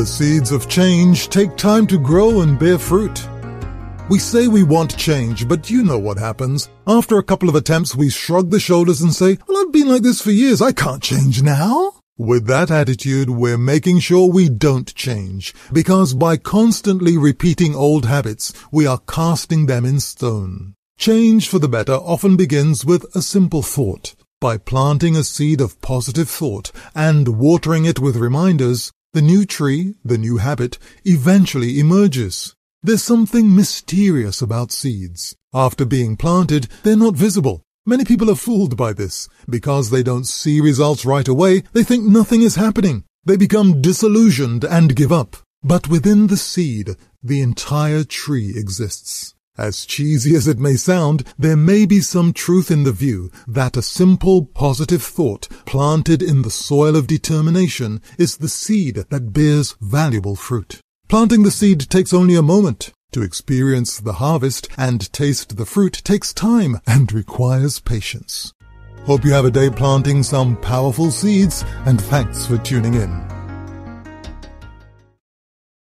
The seeds of change take time to grow and bear fruit. We say we want change, but you know what happens. After a couple of attempts, we shrug the shoulders and say, Well, I've been like this for years. I can't change now. With that attitude, we're making sure we don't change, because by constantly repeating old habits, we are casting them in stone. Change for the better often begins with a simple thought. By planting a seed of positive thought and watering it with reminders, the new tree, the new habit, eventually emerges. There's something mysterious about seeds. After being planted, they're not visible. Many people are fooled by this. Because they don't see results right away, they think nothing is happening. They become disillusioned and give up. But within the seed, the entire tree exists. As cheesy as it may sound, there may be some truth in the view that a simple positive thought planted in the soil of determination is the seed that bears valuable fruit. Planting the seed takes only a moment. To experience the harvest and taste the fruit takes time and requires patience. Hope you have a day planting some powerful seeds and thanks for tuning in.